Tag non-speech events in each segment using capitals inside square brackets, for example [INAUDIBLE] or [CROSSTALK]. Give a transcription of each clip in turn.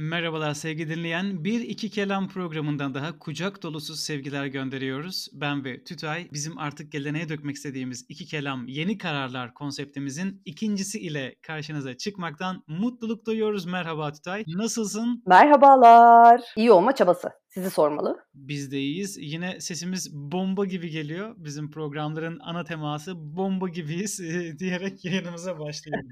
Merhabalar sevgili dinleyen. Bir iki kelam programından daha kucak dolusu sevgiler gönderiyoruz. Ben ve Tütay bizim artık geleneğe dökmek istediğimiz iki kelam yeni kararlar konseptimizin ikincisi ile karşınıza çıkmaktan mutluluk duyuyoruz. Merhaba Tütay. Nasılsın? Merhabalar. İyi olma çabası. Sizi sormalı. Biz de iyiyiz. Yine sesimiz bomba gibi geliyor. Bizim programların ana teması bomba gibiyiz [LAUGHS] diyerek yayınımıza başlayalım.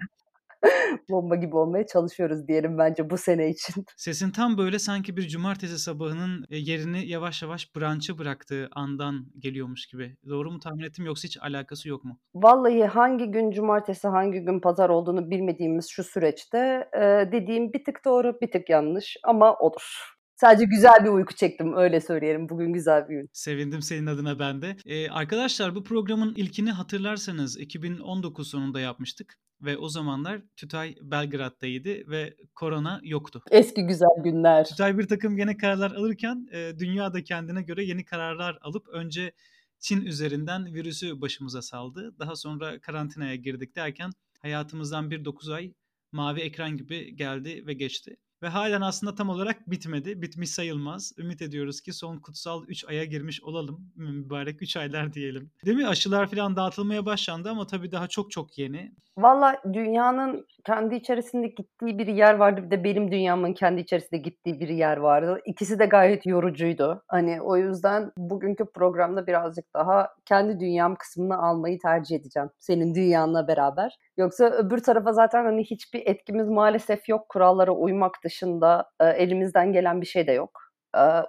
Bomba gibi olmaya çalışıyoruz diyelim bence bu sene için. [LAUGHS] Sesin tam böyle sanki bir cumartesi sabahının e, yerini yavaş yavaş branşı bıraktığı andan geliyormuş gibi. Doğru mu tahmin ettim yoksa hiç alakası yok mu? Vallahi hangi gün cumartesi hangi gün pazar olduğunu bilmediğimiz şu süreçte dediğim bir tık doğru bir tık yanlış ama olur. Sadece güzel bir uyku çektim öyle söyleyelim. Bugün güzel bir gün. Sevindim senin adına ben de. Ee, arkadaşlar bu programın ilkini hatırlarsanız 2019 sonunda yapmıştık. Ve o zamanlar Tütay Belgrad'daydı ve korona yoktu. Eski güzel günler. Tütay bir takım yeni kararlar alırken e, dünya da kendine göre yeni kararlar alıp önce Çin üzerinden virüsü başımıza saldı. Daha sonra karantinaya girdik derken hayatımızdan bir 9 ay mavi ekran gibi geldi ve geçti. Ve halen aslında tam olarak bitmedi. Bitmiş sayılmaz. Ümit ediyoruz ki son kutsal 3 aya girmiş olalım. Mübarek 3 aylar [LAUGHS] diyelim. Değil mi? Aşılar falan dağıtılmaya başlandı ama tabii daha çok çok yeni. Valla dünyanın kendi içerisinde gittiği bir yer vardı. Bir de benim dünyamın kendi içerisinde gittiği bir yer vardı. İkisi de gayet yorucuydu. Hani o yüzden bugünkü programda birazcık daha kendi dünyam kısmını almayı tercih edeceğim. Senin dünyanla beraber. Yoksa öbür tarafa zaten hani hiçbir etkimiz maalesef yok. Kurallara uymak dışında elimizden gelen bir şey de yok.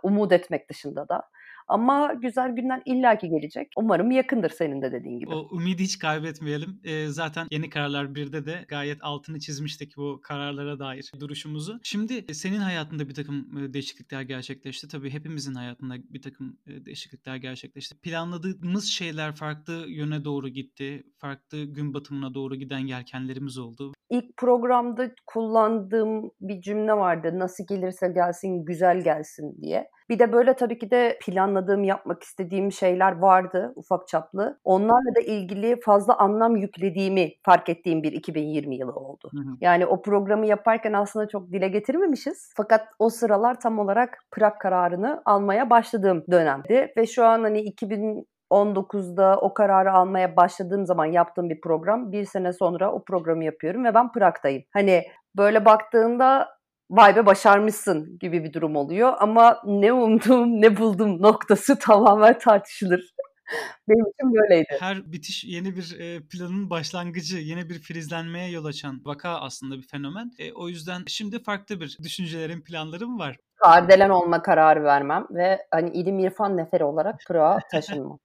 Umut etmek dışında da. Ama güzel günler illaki gelecek. Umarım yakındır senin de dediğin gibi. O ümidi hiç kaybetmeyelim. E, zaten yeni kararlar birde de gayet altını çizmiştik bu kararlara dair duruşumuzu. Şimdi senin hayatında bir takım değişiklikler gerçekleşti. Tabii hepimizin hayatında bir takım değişiklikler gerçekleşti. Planladığımız şeyler farklı yöne doğru gitti. Farklı gün batımına doğru giden yelkenlerimiz oldu. İlk programda kullandığım bir cümle vardı. Nasıl gelirse gelsin, güzel gelsin diye. Bir de böyle tabii ki de planladığım, yapmak istediğim şeyler vardı ufak çaplı. Onlarla da ilgili fazla anlam yüklediğimi fark ettiğim bir 2020 yılı oldu. Hı hı. Yani o programı yaparken aslında çok dile getirmemişiz. Fakat o sıralar tam olarak Prag kararını almaya başladığım dönemdi. Ve şu an hani 2000 19'da o kararı almaya başladığım zaman yaptığım bir program. Bir sene sonra o programı yapıyorum ve ben Prag'dayım. Hani böyle baktığında vay be başarmışsın gibi bir durum oluyor. Ama ne umdum ne buldum noktası [LAUGHS] tamamen tartışılır. [LAUGHS] Benim için böyleydi. Her bitiş yeni bir planın başlangıcı, yeni bir filizlenmeye yol açan vaka aslında bir fenomen. E, o yüzden şimdi farklı bir düşüncelerim, planlarım var. Kardelen olma kararı vermem ve hani ilim irfan neferi olarak Pırağa taşınmam.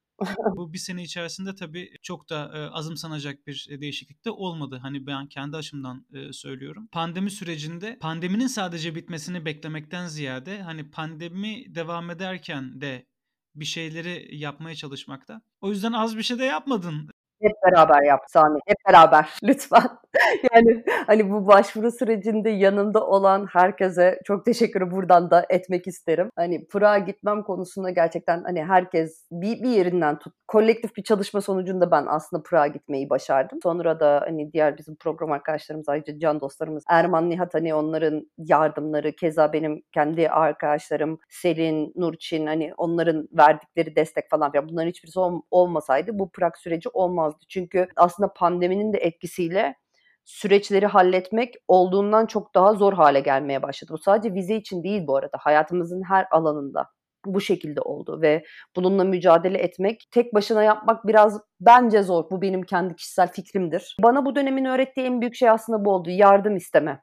Bu bir sene içerisinde tabii çok da e, azımsanacak bir değişiklik de olmadı. Hani ben kendi açımdan e, söylüyorum. Pandemi sürecinde pandeminin sadece bitmesini beklemekten ziyade hani pandemi devam ederken de bir şeyleri yapmaya çalışmakta. O yüzden az bir şey de yapmadın. Hep beraber yap Sami. Hep beraber [LAUGHS] lütfen. yani hani bu başvuru sürecinde yanımda olan herkese çok teşekkür buradan da etmek isterim. Hani Pırağa gitmem konusunda gerçekten hani herkes bir, bir yerinden tut. Kolektif bir çalışma sonucunda ben aslında Pırağa gitmeyi başardım. Sonra da hani diğer bizim program arkadaşlarımız ayrıca can dostlarımız Erman Nihat hani onların yardımları keza benim kendi arkadaşlarım Selin, Nurçin hani onların verdikleri destek falan filan bunların hiçbirisi olmasaydı bu Prag süreci olmazdı. Çünkü aslında pandeminin de etkisiyle süreçleri halletmek olduğundan çok daha zor hale gelmeye başladı. Bu sadece vize için değil bu arada. Hayatımızın her alanında bu şekilde oldu ve bununla mücadele etmek tek başına yapmak biraz bence zor. Bu benim kendi kişisel fikrimdir. Bana bu dönemin öğrettiği en büyük şey aslında bu oldu. Yardım isteme.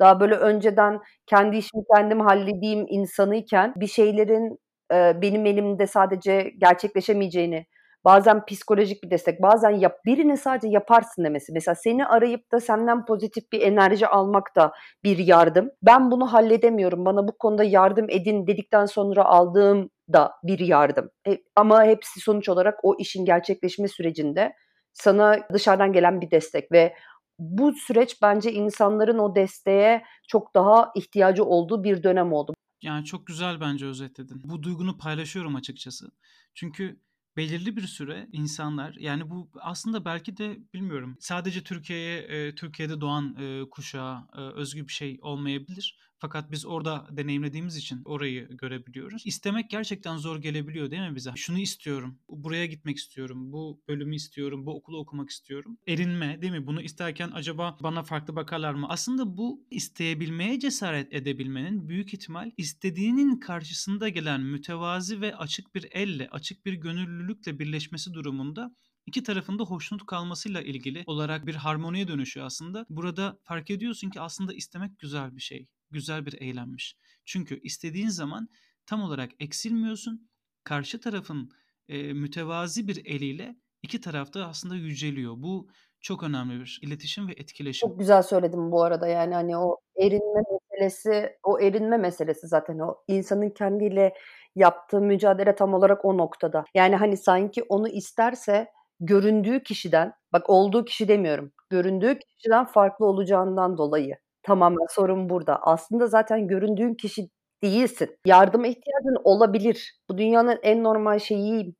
Daha böyle önceden kendi işimi kendim halledeyim insanıyken bir şeylerin benim elimde sadece gerçekleşemeyeceğini, bazen psikolojik bir destek, bazen yap, birinin sadece yaparsın demesi. Mesela seni arayıp da senden pozitif bir enerji almak da bir yardım. Ben bunu halledemiyorum, bana bu konuda yardım edin dedikten sonra aldığım da bir yardım. E, ama hepsi sonuç olarak o işin gerçekleşme sürecinde sana dışarıdan gelen bir destek ve bu süreç bence insanların o desteğe çok daha ihtiyacı olduğu bir dönem oldu. Yani çok güzel bence özetledin. Bu duygunu paylaşıyorum açıkçası. Çünkü belirli bir süre insanlar yani bu aslında belki de bilmiyorum sadece Türkiye'ye Türkiye'de doğan e, kuşağa özgü bir şey olmayabilir. Fakat biz orada deneyimlediğimiz için orayı görebiliyoruz. İstemek gerçekten zor gelebiliyor değil mi bize? Şunu istiyorum, buraya gitmek istiyorum, bu bölümü istiyorum, bu okulu okumak istiyorum. Erinme değil mi? Bunu isterken acaba bana farklı bakarlar mı? Aslında bu isteyebilmeye cesaret edebilmenin büyük ihtimal istediğinin karşısında gelen mütevazi ve açık bir elle, açık bir gönüllülükle birleşmesi durumunda iki tarafında hoşnut kalmasıyla ilgili olarak bir harmoniye dönüşüyor aslında. Burada fark ediyorsun ki aslında istemek güzel bir şey. Güzel bir eylemmiş. Çünkü istediğin zaman tam olarak eksilmiyorsun. Karşı tarafın e, mütevazi bir eliyle iki tarafta aslında yüceliyor. Bu çok önemli bir iletişim ve etkileşim. Çok güzel söyledim bu arada yani hani o erinme meselesi, o erinme meselesi zaten o insanın kendiyle yaptığı mücadele tam olarak o noktada. Yani hani sanki onu isterse göründüğü kişiden, bak olduğu kişi demiyorum, göründüğü kişiden farklı olacağından dolayı. Tamamen sorun burada. Aslında zaten göründüğün kişi değilsin. Yardıma ihtiyacın olabilir. Bu dünyanın en normal şeyi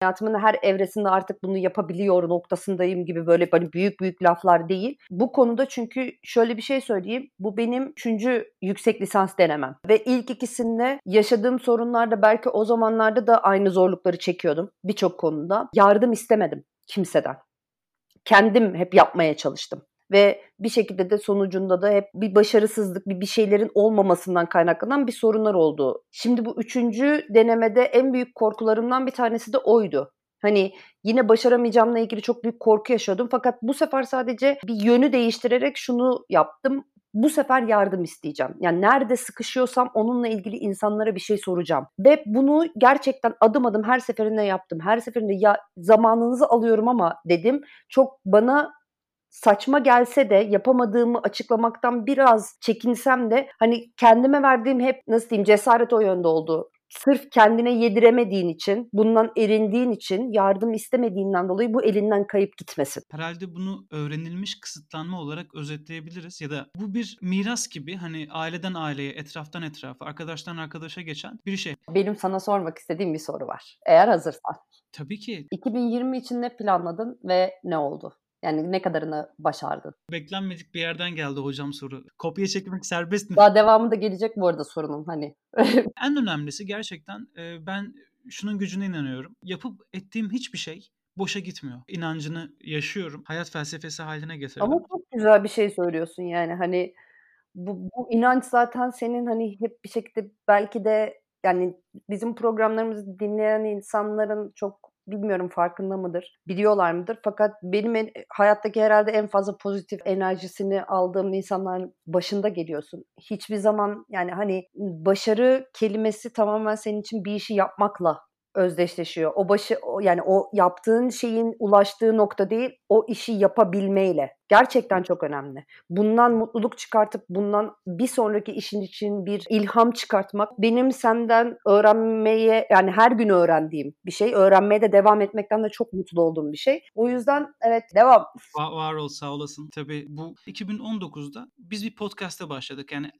hayatımın her evresinde artık bunu yapabiliyor noktasındayım gibi böyle hani büyük büyük laflar değil. Bu konuda çünkü şöyle bir şey söyleyeyim. Bu benim üçüncü yüksek lisans denemem. Ve ilk ikisinde yaşadığım sorunlarda belki o zamanlarda da aynı zorlukları çekiyordum birçok konuda. Yardım istemedim kimseden. Kendim hep yapmaya çalıştım ve bir şekilde de sonucunda da hep bir başarısızlık, bir bir şeylerin olmamasından kaynaklanan bir sorunlar oldu. Şimdi bu üçüncü denemede en büyük korkularımdan bir tanesi de oydu. Hani yine başaramayacağımla ilgili çok büyük korku yaşıyordum fakat bu sefer sadece bir yönü değiştirerek şunu yaptım. Bu sefer yardım isteyeceğim. Yani nerede sıkışıyorsam onunla ilgili insanlara bir şey soracağım. Ve bunu gerçekten adım adım her seferinde yaptım. Her seferinde ya zamanınızı alıyorum ama dedim. Çok bana saçma gelse de yapamadığımı açıklamaktan biraz çekinsem de hani kendime verdiğim hep nasıl diyeyim cesaret o yönde oldu. Sırf kendine yediremediğin için, bundan erindiğin için, yardım istemediğinden dolayı bu elinden kayıp gitmesin. Herhalde bunu öğrenilmiş kısıtlanma olarak özetleyebiliriz ya da bu bir miras gibi hani aileden aileye, etraftan etrafa, arkadaştan arkadaşa geçen bir şey. Benim sana sormak istediğim bir soru var. Eğer hazırsan. Tabii ki. 2020 için ne planladın ve ne oldu? Yani ne kadarını başardın? Beklenmedik bir yerden geldi hocam soru. Kopya çekmek serbest mi? Daha devamı da gelecek bu arada sorunun hani. [LAUGHS] en önemlisi gerçekten ben şunun gücüne inanıyorum. Yapıp ettiğim hiçbir şey boşa gitmiyor. İnancını yaşıyorum. Hayat felsefesi haline getirdim. Ama çok güzel bir şey söylüyorsun yani hani bu, bu inanç zaten senin hani hep bir şekilde belki de yani bizim programlarımızı dinleyen insanların çok bilmiyorum farkında mıdır, biliyorlar mıdır? Fakat benim en, hayattaki herhalde en fazla pozitif enerjisini aldığım insanların başında geliyorsun. Hiçbir zaman yani hani başarı kelimesi tamamen senin için bir işi yapmakla özdeşleşiyor. O başı yani o yaptığın şeyin ulaştığı nokta değil, o işi yapabilmeyle. Gerçekten çok önemli. Bundan mutluluk çıkartıp bundan bir sonraki işin için bir ilham çıkartmak benim senden öğrenmeye yani her gün öğrendiğim bir şey. Öğrenmeye de devam etmekten de çok mutlu olduğum bir şey. O yüzden evet devam. Var, var ol sağ olasın. Tabii bu 2019'da biz bir podcast'te başladık. Yani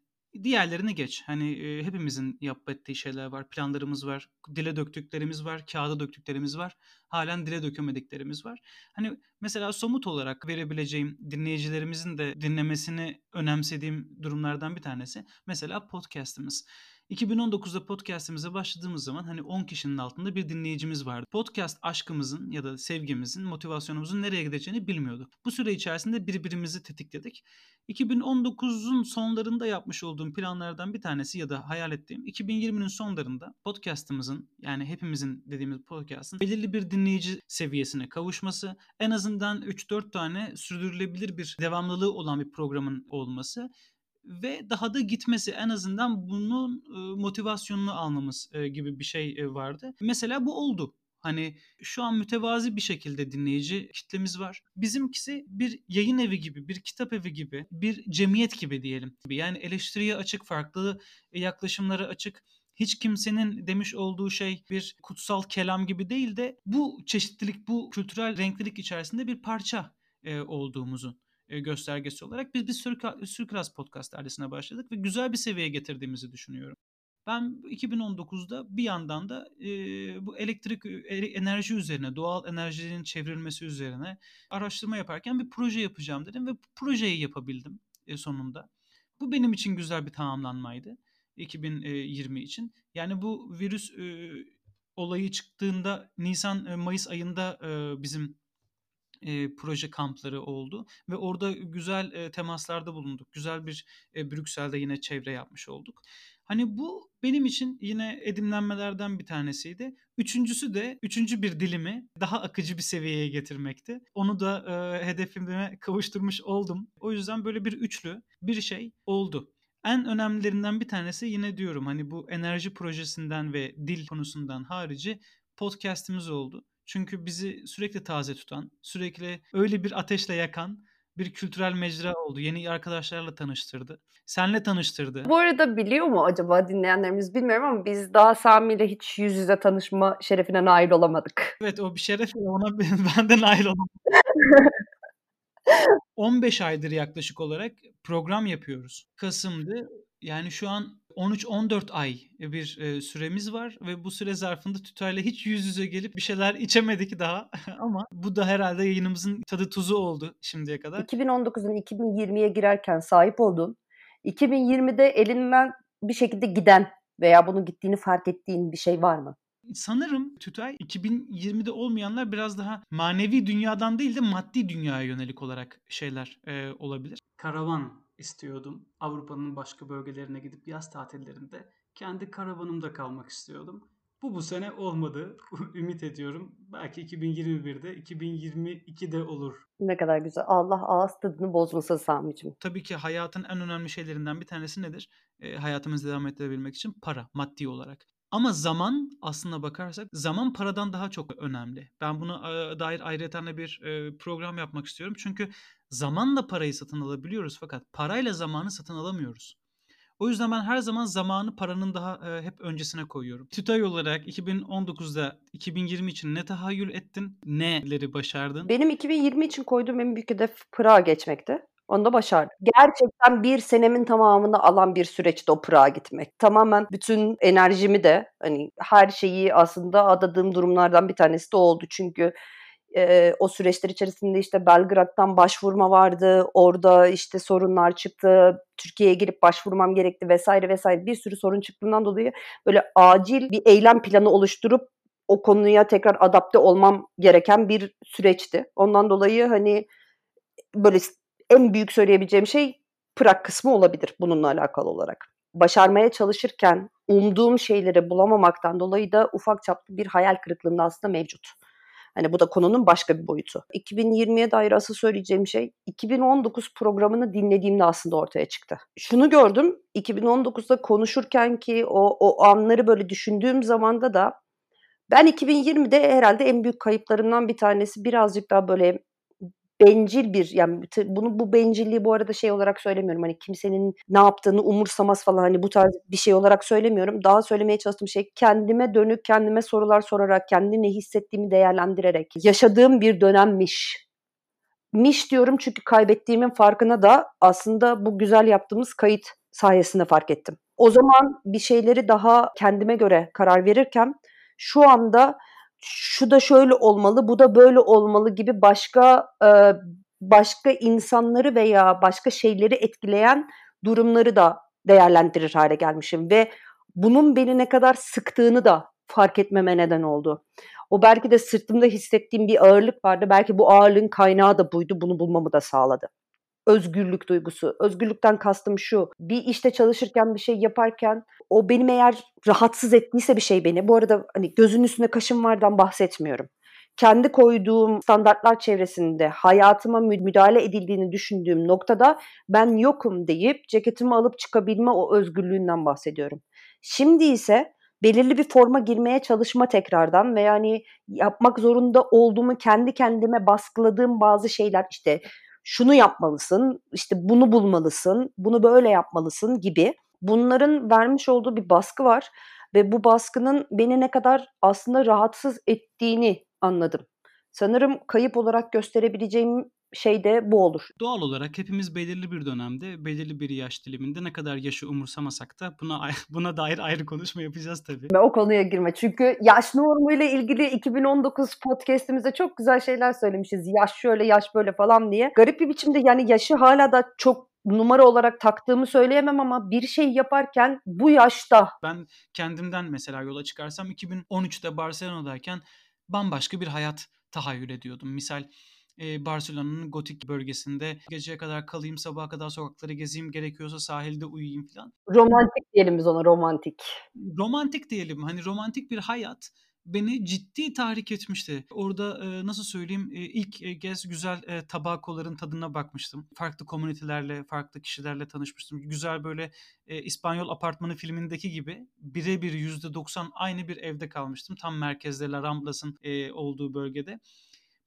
diğerlerini geç. Hani e, hepimizin yap ettiği şeyler var, planlarımız var, dile döktüklerimiz var, kağıda döktüklerimiz var. Halen dile dökemediklerimiz var. Hani mesela somut olarak verebileceğim dinleyicilerimizin de dinlemesini önemsediğim durumlardan bir tanesi. Mesela podcast'ımız. 2019'da podcast'imize başladığımız zaman hani 10 kişinin altında bir dinleyicimiz vardı. Podcast aşkımızın ya da sevgimizin, motivasyonumuzun nereye gideceğini bilmiyorduk. Bu süre içerisinde birbirimizi tetikledik. 2019'un sonlarında yapmış olduğum planlardan bir tanesi ya da hayal ettiğim 2020'nin sonlarında podcast'ımızın yani hepimizin dediğimiz podcast'ın belirli bir dinleyici seviyesine kavuşması, en azından 3-4 tane sürdürülebilir bir devamlılığı olan bir programın olması ve daha da gitmesi en azından bunun motivasyonunu almamız gibi bir şey vardı. Mesela bu oldu. Hani şu an mütevazi bir şekilde dinleyici kitlemiz var. Bizimkisi bir yayın evi gibi, bir kitap evi gibi, bir cemiyet gibi diyelim. Yani eleştiriye açık, farklı yaklaşımlara açık hiç kimsenin demiş olduğu şey bir kutsal kelam gibi değil de bu çeşitlilik, bu kültürel renklilik içerisinde bir parça e, olduğumuzun e, göstergesi olarak biz bir Sürklas Podcast ailesine başladık ve güzel bir seviyeye getirdiğimizi düşünüyorum. Ben 2019'da bir yandan da e, bu elektrik enerji üzerine, doğal enerjinin çevrilmesi üzerine araştırma yaparken bir proje yapacağım dedim ve projeyi yapabildim e, sonunda. Bu benim için güzel bir tamamlanmaydı 2020 için. Yani bu virüs e, olayı çıktığında Nisan Mayıs ayında e, bizim e, proje kampları oldu ve orada güzel e, temaslarda bulunduk. Güzel bir e, Brüksel'de yine çevre yapmış olduk. Hani bu benim için yine edimlenmelerden bir tanesiydi. Üçüncüsü de üçüncü bir dilimi daha akıcı bir seviyeye getirmekti. Onu da e, hedefime kavuşturmuş oldum. O yüzden böyle bir üçlü bir şey oldu. En önemlilerinden bir tanesi yine diyorum hani bu enerji projesinden ve dil konusundan harici podcast'imiz oldu. Çünkü bizi sürekli taze tutan, sürekli öyle bir ateşle yakan bir kültürel mecra oldu. Yeni arkadaşlarla tanıştırdı. Senle tanıştırdı. Bu arada biliyor mu acaba dinleyenlerimiz bilmiyorum ama biz daha Sami ile hiç yüz yüze tanışma şerefine nail olamadık. Evet o bir şeref ona [LAUGHS] ben de nail olamadım. [LAUGHS] 15 aydır yaklaşık olarak program yapıyoruz. Kasım'dı. Yani şu an 13-14 ay bir e, süremiz var ve bu süre zarfında Tütay'la hiç yüz yüze gelip bir şeyler içemedik daha [LAUGHS] ama bu da herhalde yayınımızın tadı tuzu oldu şimdiye kadar. 2019'un 2020'ye girerken sahip olduğun, 2020'de elinden bir şekilde giden veya bunun gittiğini fark ettiğin bir şey var mı? Sanırım Tütay 2020'de olmayanlar biraz daha manevi dünyadan değil de maddi dünyaya yönelik olarak şeyler e, olabilir. Karavan istiyordum. Avrupa'nın başka bölgelerine gidip yaz tatillerinde kendi karavanımda kalmak istiyordum. Bu bu sene olmadı. [LAUGHS] Ümit ediyorum. Belki 2021'de, 2022'de olur. Ne kadar güzel. Allah ağız tadını bozmasın Sami'cim. Tabii ki hayatın en önemli şeylerinden bir tanesi nedir? E, hayatımızı devam ettirebilmek için para, maddi olarak. Ama zaman aslına bakarsak zaman paradan daha çok önemli. Ben buna dair ayrıca bir program yapmak istiyorum. Çünkü zamanla parayı satın alabiliyoruz fakat parayla zamanı satın alamıyoruz. O yüzden ben her zaman zamanı paranın daha hep öncesine koyuyorum. TÜTAY olarak 2019'da 2020 için ne tahayyül ettin, neleri başardın? Benim 2020 için koyduğum en büyük hedef Prag'a geçmekti. Onu da başardım. Gerçekten bir senemin tamamını alan bir süreçti o Prag'a gitmek. Tamamen bütün enerjimi de hani her şeyi aslında adadığım durumlardan bir tanesi de oldu. Çünkü e, o süreçler içerisinde işte Belgrad'dan başvurma vardı. Orada işte sorunlar çıktı. Türkiye'ye girip başvurmam gerekti vesaire vesaire. Bir sürü sorun çıktığından dolayı böyle acil bir eylem planı oluşturup o konuya tekrar adapte olmam gereken bir süreçti. Ondan dolayı hani böyle en büyük söyleyebileceğim şey Prag kısmı olabilir bununla alakalı olarak. Başarmaya çalışırken umduğum şeyleri bulamamaktan dolayı da ufak çaplı bir hayal kırıklığında aslında mevcut. Hani bu da konunun başka bir boyutu. 2020'ye dair asıl söyleyeceğim şey 2019 programını dinlediğimde aslında ortaya çıktı. Şunu gördüm 2019'da konuşurken ki o, o anları böyle düşündüğüm zamanda da ben 2020'de herhalde en büyük kayıplarımdan bir tanesi birazcık daha böyle bencil bir yani bunu bu bencilliği bu arada şey olarak söylemiyorum hani kimsenin ne yaptığını umursamaz falan hani bu tarz bir şey olarak söylemiyorum. Daha söylemeye çalıştığım şey kendime dönük kendime sorular sorarak kendi ne hissettiğimi değerlendirerek yaşadığım bir dönemmiş. Miş diyorum çünkü kaybettiğimin farkına da aslında bu güzel yaptığımız kayıt sayesinde fark ettim. O zaman bir şeyleri daha kendime göre karar verirken şu anda şu da şöyle olmalı, bu da böyle olmalı gibi başka e, başka insanları veya başka şeyleri etkileyen durumları da değerlendirir hale gelmişim ve bunun beni ne kadar sıktığını da fark etmeme neden oldu. O belki de sırtımda hissettiğim bir ağırlık vardı. Belki bu ağırlığın kaynağı da buydu. Bunu bulmamı da sağladı. Özgürlük duygusu. Özgürlükten kastım şu. Bir işte çalışırken, bir şey yaparken o benim eğer rahatsız ettiyse bir şey beni. Bu arada hani gözün üstünde kaşım vardan bahsetmiyorum. Kendi koyduğum standartlar çevresinde hayatıma müdahale edildiğini düşündüğüm noktada ben yokum deyip ceketimi alıp çıkabilme o özgürlüğünden bahsediyorum. Şimdi ise belirli bir forma girmeye çalışma tekrardan ve yani yapmak zorunda olduğumu kendi kendime baskıladığım bazı şeyler işte şunu yapmalısın, işte bunu bulmalısın, bunu böyle yapmalısın gibi bunların vermiş olduğu bir baskı var ve bu baskının beni ne kadar aslında rahatsız ettiğini anladım. Sanırım kayıp olarak gösterebileceğim şey de bu olur. Doğal olarak hepimiz belirli bir dönemde, belirli bir yaş diliminde ne kadar yaşı umursamasak da buna [LAUGHS] buna dair ayrı konuşma yapacağız tabii. Ve o konuya girme. Çünkü yaş normu ile ilgili 2019 podcast'imizde çok güzel şeyler söylemişiz. Yaş şöyle, yaş böyle falan diye. Garip bir biçimde yani yaşı hala da çok numara olarak taktığımı söyleyemem ama bir şey yaparken bu yaşta. Ben kendimden mesela yola çıkarsam 2013'te Barcelona'dayken bambaşka bir hayat tahayyül ediyordum. Misal e, Barcelona'nın gotik bölgesinde geceye kadar kalayım, sabaha kadar sokakları gezeyim, gerekiyorsa sahilde uyuyayım falan. Romantik diyelim biz ona romantik. Romantik diyelim. Hani romantik bir hayat beni ciddi tahrik etmişti. Orada e, nasıl söyleyeyim e, ilk e, kez güzel e, tabakoların tadına bakmıştım. Farklı komünitelerle, farklı kişilerle tanışmıştım. Güzel böyle e, İspanyol apartmanı filmindeki gibi birebir %90 aynı bir evde kalmıştım. Tam merkezde La Ramblas'ın e, olduğu bölgede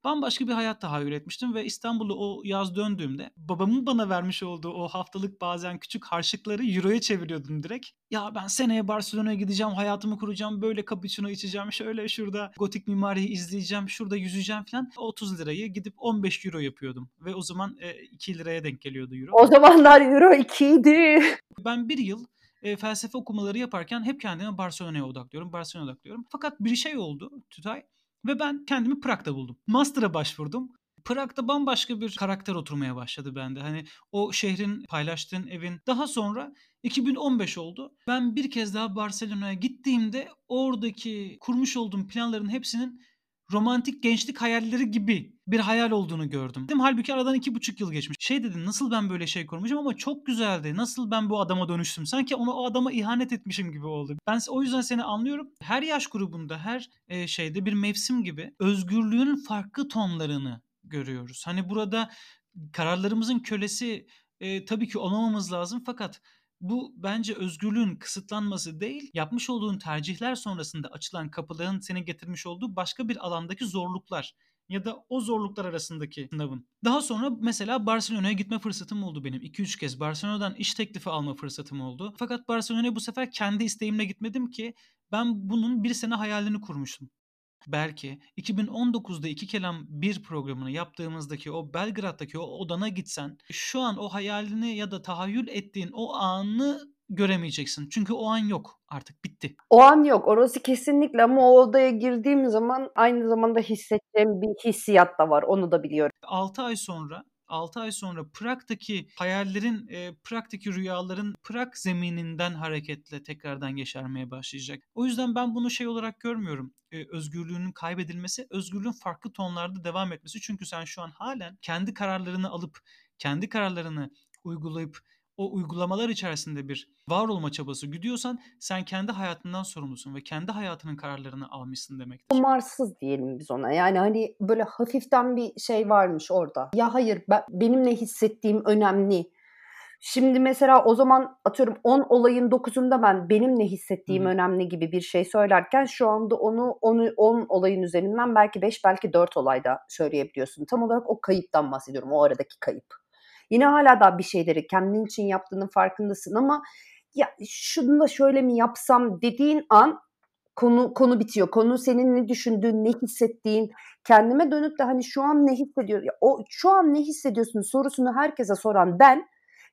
bambaşka bir hayat tahayyül etmiştim ve İstanbul'a o yaz döndüğümde babamın bana vermiş olduğu o haftalık bazen küçük harçlıkları euroya çeviriyordum direkt. Ya ben seneye Barcelona'ya gideceğim, hayatımı kuracağım, böyle cappuccino içeceğim, şöyle şurada gotik mimariyi izleyeceğim, şurada yüzeceğim falan. 30 lirayı gidip 15 euro yapıyordum ve o zaman e, 2 liraya denk geliyordu euro. O zamanlar euro 2 idi. Ben bir yıl e, felsefe okumaları yaparken hep kendime Barcelona'ya odaklıyorum, Barcelona'ya odaklıyorum. Fakat bir şey oldu Tütay. Ve ben kendimi Prag'da buldum. Master'a başvurdum. Prag'da bambaşka bir karakter oturmaya başladı bende. Hani o şehrin paylaştığın evin. Daha sonra 2015 oldu. Ben bir kez daha Barcelona'ya gittiğimde oradaki kurmuş olduğum planların hepsinin romantik gençlik hayalleri gibi bir hayal olduğunu gördüm. Dedim, halbuki aradan iki buçuk yıl geçmiş. Şey dedim nasıl ben böyle şey kurmuşum ama çok güzeldi. Nasıl ben bu adama dönüştüm? Sanki ona o adama ihanet etmişim gibi oldu. Ben o yüzden seni anlıyorum. Her yaş grubunda her e, şeyde bir mevsim gibi özgürlüğün farklı tonlarını görüyoruz. Hani burada kararlarımızın kölesi e, tabii ki olmamamız lazım fakat bu bence özgürlüğün kısıtlanması değil, yapmış olduğun tercihler sonrasında açılan kapıların seni getirmiş olduğu başka bir alandaki zorluklar ya da o zorluklar arasındaki sınavın. Daha sonra mesela Barcelona'ya gitme fırsatım oldu benim. 2-3 kez Barcelona'dan iş teklifi alma fırsatım oldu. Fakat Barcelona'ya bu sefer kendi isteğimle gitmedim ki ben bunun bir sene hayalini kurmuştum belki 2019'da iki kelam bir programını yaptığımızdaki o Belgrad'daki o odana gitsen şu an o hayalini ya da tahayyül ettiğin o anı göremeyeceksin. Çünkü o an yok artık bitti. O an yok orası kesinlikle ama o odaya girdiğim zaman aynı zamanda hissedeceğim bir hissiyat da var onu da biliyorum. 6 ay sonra 6 ay sonra Prag'daki hayallerin, e, Prag'daki rüyaların Prag zemininden hareketle tekrardan yeşermeye başlayacak. O yüzden ben bunu şey olarak görmüyorum. E, özgürlüğünün kaybedilmesi, özgürlüğün farklı tonlarda devam etmesi. Çünkü sen şu an halen kendi kararlarını alıp, kendi kararlarını uygulayıp o uygulamalar içerisinde bir var olma çabası güdüyorsan sen kendi hayatından sorumlusun ve kendi hayatının kararlarını almışsın demektir. Umarsız diyelim biz ona. Yani hani böyle hafiften bir şey varmış orada. Ya hayır ben, benim ne hissettiğim önemli. Şimdi mesela o zaman atıyorum 10 olayın 9'unda ben benim ne hissettiğim Hı. önemli gibi bir şey söylerken şu anda onu 10 10 olayın üzerinden belki 5 belki 4 olayda söyleyebiliyorsun. Tam olarak o kayıptan bahsediyorum. O aradaki kayıp. Yine hala da bir şeyleri kendin için yaptığının farkındasın ama ya şunu da şöyle mi yapsam dediğin an konu konu bitiyor. Konu senin ne düşündüğün, ne hissettiğin, kendime dönüp de hani şu an ne hissediyor? Ya o şu an ne hissediyorsun sorusunu herkese soran ben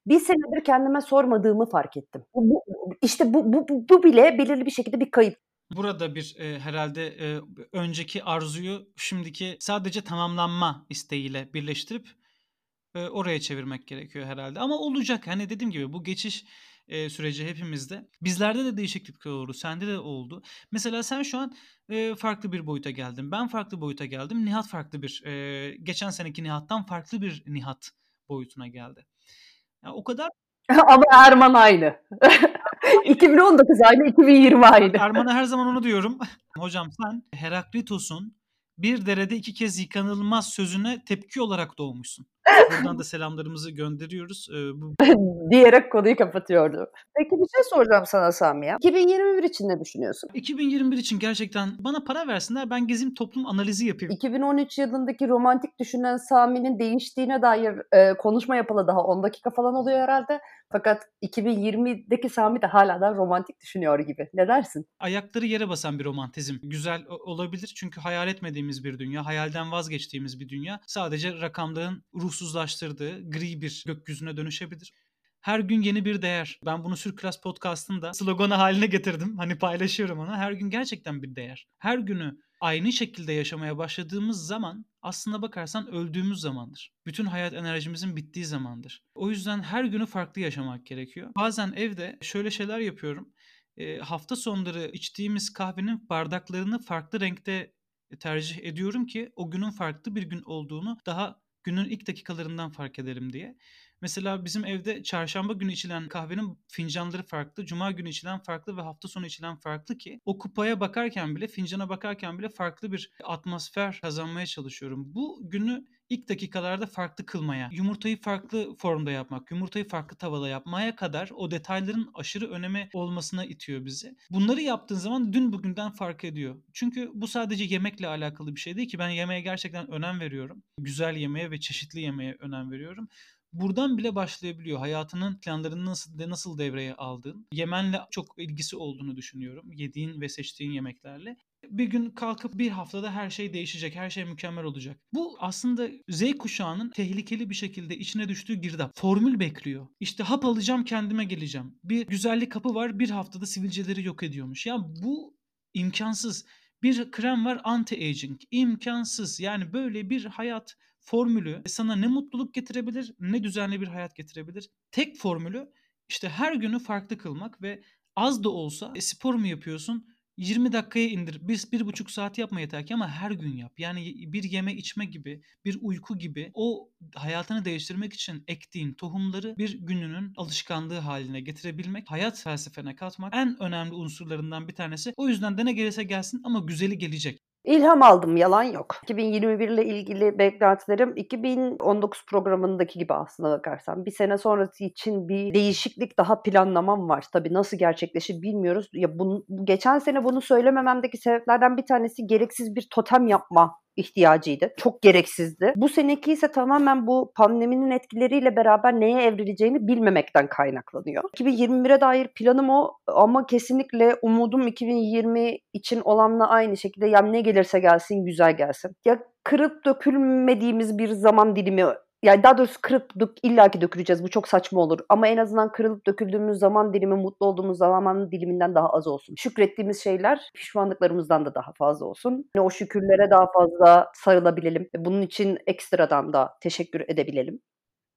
bir senedir kendime sormadığımı fark ettim. Bu, işte bu, bu, bu bile belirli bir şekilde bir kayıp. Burada bir e, herhalde e, önceki arzuyu şimdiki sadece tamamlanma isteğiyle birleştirip e, oraya çevirmek gerekiyor herhalde. Ama olacak. Hani dediğim gibi bu geçiş e, süreci hepimizde. Bizlerde de değişiklik oldu. Sende de oldu. Mesela sen şu an e, farklı bir boyuta geldin. Ben farklı boyuta geldim. Nihat farklı bir e, geçen seneki Nihat'tan farklı bir Nihat boyutuna geldi. Yani o kadar [LAUGHS] ama Erman aynı. [LAUGHS] 2019 aynı, 2020 aynı. Erman'a her zaman onu [LAUGHS] diyorum. Hocam sen Heraklitos'un bir derede iki kez yıkanılmaz sözüne tepki olarak doğmuşsun. Buradan da selamlarımızı gönderiyoruz. Ee, bu... [LAUGHS] Diyerek konuyu kapatıyordu. Peki bir şey soracağım sana Sami ya. 2021 için ne düşünüyorsun? 2021 için gerçekten bana para versinler ben gezim toplum analizi yapayım. 2013 yılındaki romantik düşünen Sami'nin değiştiğine dair e, konuşma yapılı daha 10 dakika falan oluyor herhalde. Fakat 2020'deki Sami de hala da romantik düşünüyor gibi. Ne dersin? Ayakları yere basan bir romantizm. Güzel olabilir çünkü hayal etmediğimiz bir dünya, hayalden vazgeçtiğimiz bir dünya. Sadece rakamların ruhsuzlaştırdığı gri bir gökyüzüne dönüşebilir. Her gün yeni bir değer. Ben bunu Sürklas Podcast'ın da sloganı haline getirdim. Hani paylaşıyorum onu. Her gün gerçekten bir değer. Her günü aynı şekilde yaşamaya başladığımız zaman aslına bakarsan öldüğümüz zamandır. Bütün hayat enerjimizin bittiği zamandır. O yüzden her günü farklı yaşamak gerekiyor. Bazen evde şöyle şeyler yapıyorum. E, hafta sonları içtiğimiz kahvenin bardaklarını farklı renkte tercih ediyorum ki o günün farklı bir gün olduğunu daha günün ilk dakikalarından fark ederim diye. Mesela bizim evde çarşamba günü içilen kahvenin fincanları farklı, cuma günü içilen farklı ve hafta sonu içilen farklı ki o kupaya bakarken bile, fincana bakarken bile farklı bir atmosfer kazanmaya çalışıyorum. Bu günü ilk dakikalarda farklı kılmaya, yumurtayı farklı formda yapmak, yumurtayı farklı tavada yapmaya kadar o detayların aşırı öneme olmasına itiyor bizi. Bunları yaptığın zaman dün bugünden fark ediyor. Çünkü bu sadece yemekle alakalı bir şey değil ki ben yemeğe gerçekten önem veriyorum. Güzel yemeğe ve çeşitli yemeğe önem veriyorum buradan bile başlayabiliyor. Hayatının planlarını nasıl nasıl devreye aldığın, yemenle çok ilgisi olduğunu düşünüyorum. Yediğin ve seçtiğin yemeklerle. Bir gün kalkıp bir haftada her şey değişecek, her şey mükemmel olacak. Bu aslında Z kuşağının tehlikeli bir şekilde içine düştüğü girdap. Formül bekliyor. İşte hap alacağım kendime geleceğim. Bir güzellik kapı var bir haftada sivilceleri yok ediyormuş. Ya bu imkansız. Bir krem var anti-aging. İmkansız. Yani böyle bir hayat formülü sana ne mutluluk getirebilir ne düzenli bir hayat getirebilir. Tek formülü işte her günü farklı kılmak ve az da olsa e, spor mu yapıyorsun 20 dakikaya indir. Bir, bir buçuk saat yapma yeter ki ama her gün yap. Yani bir yeme içme gibi, bir uyku gibi o hayatını değiştirmek için ektiğin tohumları bir gününün alışkanlığı haline getirebilmek, hayat felsefene katmak en önemli unsurlarından bir tanesi. O yüzden de ne gelirse gelsin ama güzeli gelecek. İlham aldım, yalan yok. 2021 ile ilgili beklentilerim 2019 programındaki gibi aslında bakarsan. Bir sene sonrası için bir değişiklik daha planlamam var. Tabii nasıl gerçekleşir bilmiyoruz. Ya bunu, geçen sene bunu söylemememdeki sebeplerden bir tanesi gereksiz bir totem yapma ihtiyacıydı. Çok gereksizdi. Bu seneki ise tamamen bu pandeminin etkileriyle beraber neye evrileceğini bilmemekten kaynaklanıyor. 2021'e dair planım o ama kesinlikle umudum 2020 için olanla aynı şekilde yani ne gelirse gelsin güzel gelsin. Ya kırıp dökülmediğimiz bir zaman dilimi yani daha doğrusu kırıp dök, illaki döküleceğiz. Bu çok saçma olur. Ama en azından kırılıp döküldüğümüz zaman dilimi mutlu olduğumuz zaman diliminden daha az olsun. Şükrettiğimiz şeyler pişmanlıklarımızdan da daha fazla olsun. Yani o şükürlere daha fazla sarılabilelim. Bunun için ekstradan da teşekkür edebilelim.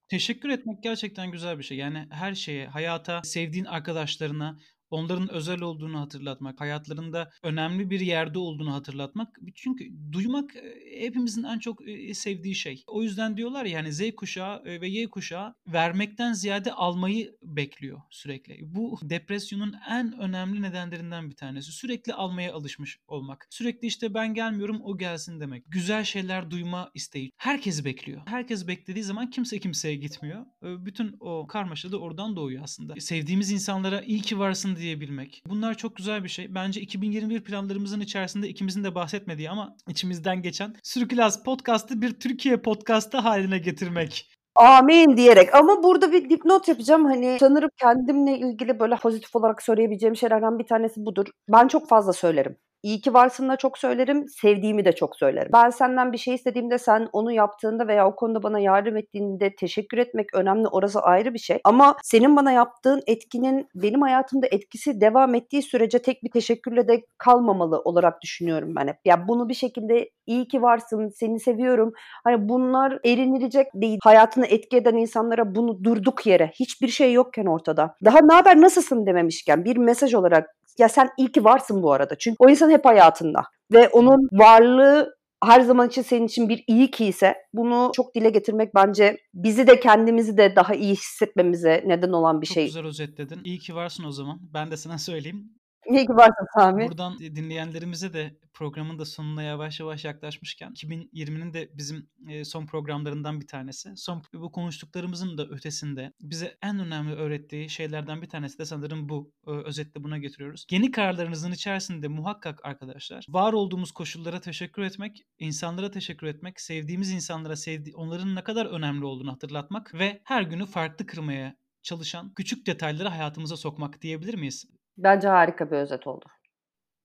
Teşekkür etmek gerçekten güzel bir şey. Yani her şeye, hayata, sevdiğin arkadaşlarına, onların özel olduğunu hatırlatmak, hayatlarında önemli bir yerde olduğunu hatırlatmak. Çünkü duymak hepimizin en çok sevdiği şey. O yüzden diyorlar ya hani Z kuşağı ve Y kuşağı vermekten ziyade almayı bekliyor sürekli. Bu depresyonun en önemli nedenlerinden bir tanesi. Sürekli almaya alışmış olmak. Sürekli işte ben gelmiyorum o gelsin demek. Güzel şeyler duyma isteği. Herkes bekliyor. Herkes beklediği zaman kimse kimseye gitmiyor. Bütün o karmaşa da oradan doğuyor aslında. Sevdiğimiz insanlara iyi ki varsın diyebilmek. Bunlar çok güzel bir şey. Bence 2021 planlarımızın içerisinde ikimizin de bahsetmediği ama içimizden geçen Sürkülas Podcast'ı bir Türkiye podcast'ı haline getirmek. Amin diyerek ama burada bir dipnot yapacağım. Hani sanırım kendimle ilgili böyle pozitif olarak söyleyebileceğim şeylerden bir tanesi budur. Ben çok fazla söylerim. İyi ki varsın da çok söylerim, sevdiğimi de çok söylerim. Ben senden bir şey istediğimde sen onu yaptığında veya o konuda bana yardım ettiğinde teşekkür etmek önemli. Orası ayrı bir şey. Ama senin bana yaptığın etkinin benim hayatımda etkisi devam ettiği sürece tek bir teşekkürle de kalmamalı olarak düşünüyorum ben hep. Ya yani bunu bir şekilde iyi ki varsın, seni seviyorum. Hani bunlar erinilecek değil. Hayatını etki eden insanlara bunu durduk yere hiçbir şey yokken ortada. Daha ne haber nasılsın dememişken bir mesaj olarak ya sen iyi ki varsın bu arada. Çünkü o insan hep hayatında. Ve onun varlığı her zaman için senin için bir iyi ki ise bunu çok dile getirmek bence bizi de kendimizi de daha iyi hissetmemize neden olan bir çok şey. Çok güzel özetledin. İyi ki varsın o zaman. Ben de sana söyleyeyim. İyi ki varsın Sami. Buradan dinleyenlerimize de programın da sonuna yavaş yavaş yaklaşmışken 2020'nin de bizim son programlarından bir tanesi. Son bu konuştuklarımızın da ötesinde bize en önemli öğrettiği şeylerden bir tanesi de sanırım bu. Özetle buna getiriyoruz. Yeni kararlarınızın içerisinde muhakkak arkadaşlar var olduğumuz koşullara teşekkür etmek, insanlara teşekkür etmek, sevdiğimiz insanlara sevdi onların ne kadar önemli olduğunu hatırlatmak ve her günü farklı kırmaya çalışan küçük detayları hayatımıza sokmak diyebilir miyiz? Bence harika bir özet oldu.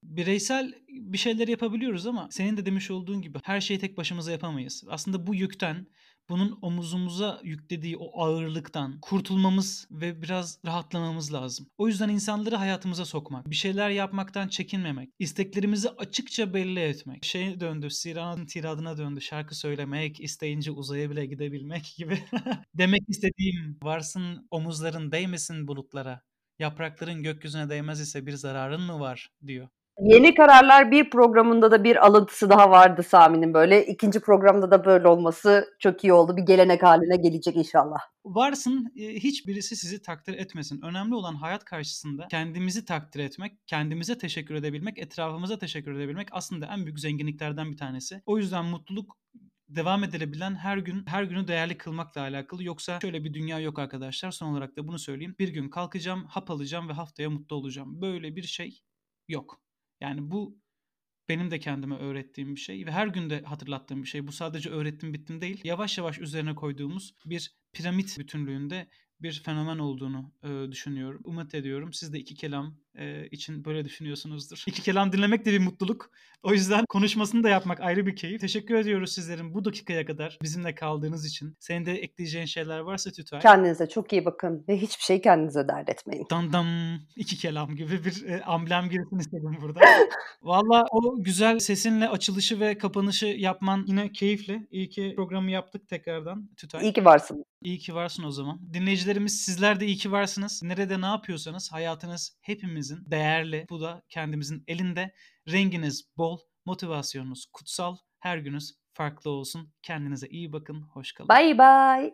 Bireysel bir şeyler yapabiliyoruz ama senin de demiş olduğun gibi her şeyi tek başımıza yapamayız. Aslında bu yükten bunun omuzumuza yüklediği o ağırlıktan kurtulmamız ve biraz rahatlamamız lazım. O yüzden insanları hayatımıza sokmak, bir şeyler yapmaktan çekinmemek, isteklerimizi açıkça belli etmek. Şey döndü, Sira'nın tiradına döndü. Şarkı söylemek, isteyince uzaya bile gidebilmek gibi. [LAUGHS] Demek istediğim varsın omuzların değmesin bulutlara. Yaprakların gökyüzüne değmez ise bir zararın mı var diyor. Yeni Kararlar bir programında da bir alıntısı daha vardı Sami'nin böyle. İkinci programda da böyle olması çok iyi oldu. Bir gelenek haline gelecek inşallah. Varsın hiçbirisi sizi takdir etmesin. Önemli olan hayat karşısında kendimizi takdir etmek, kendimize teşekkür edebilmek, etrafımıza teşekkür edebilmek aslında en büyük zenginliklerden bir tanesi. O yüzden mutluluk devam edilebilen her gün her günü değerli kılmakla alakalı. Yoksa şöyle bir dünya yok arkadaşlar. Son olarak da bunu söyleyeyim. Bir gün kalkacağım, hap alacağım ve haftaya mutlu olacağım. Böyle bir şey yok. Yani bu benim de kendime öğrettiğim bir şey ve her günde hatırlattığım bir şey. Bu sadece öğrettim bittim değil. Yavaş yavaş üzerine koyduğumuz bir piramit bütünlüğünde bir fenomen olduğunu e, düşünüyorum. Umut ediyorum. Siz de iki kelam e, için böyle düşünüyorsunuzdur. İki kelam dinlemek de bir mutluluk. O yüzden konuşmasını da yapmak ayrı bir keyif. Teşekkür ediyoruz sizlerin bu dakikaya kadar bizimle kaldığınız için. Senin de ekleyeceğin şeyler varsa Tütay. Kendinize çok iyi bakın ve hiçbir şey kendinize dert etmeyin. Dandam iki kelam gibi bir e, amblem girsin istedim burada. [LAUGHS] Valla o güzel sesinle açılışı ve kapanışı yapman yine keyifli. İyi ki programı yaptık tekrardan Tütay. İyi ki varsın. İyi ki varsın o zaman. Dinleyicilerimiz sizler de iyi ki varsınız. Nerede ne yapıyorsanız hayatınız hepimizin değerli. Bu da kendimizin elinde. Renginiz bol, motivasyonunuz kutsal. Her gününüz farklı olsun. Kendinize iyi bakın. Hoş kalın. Bye bye.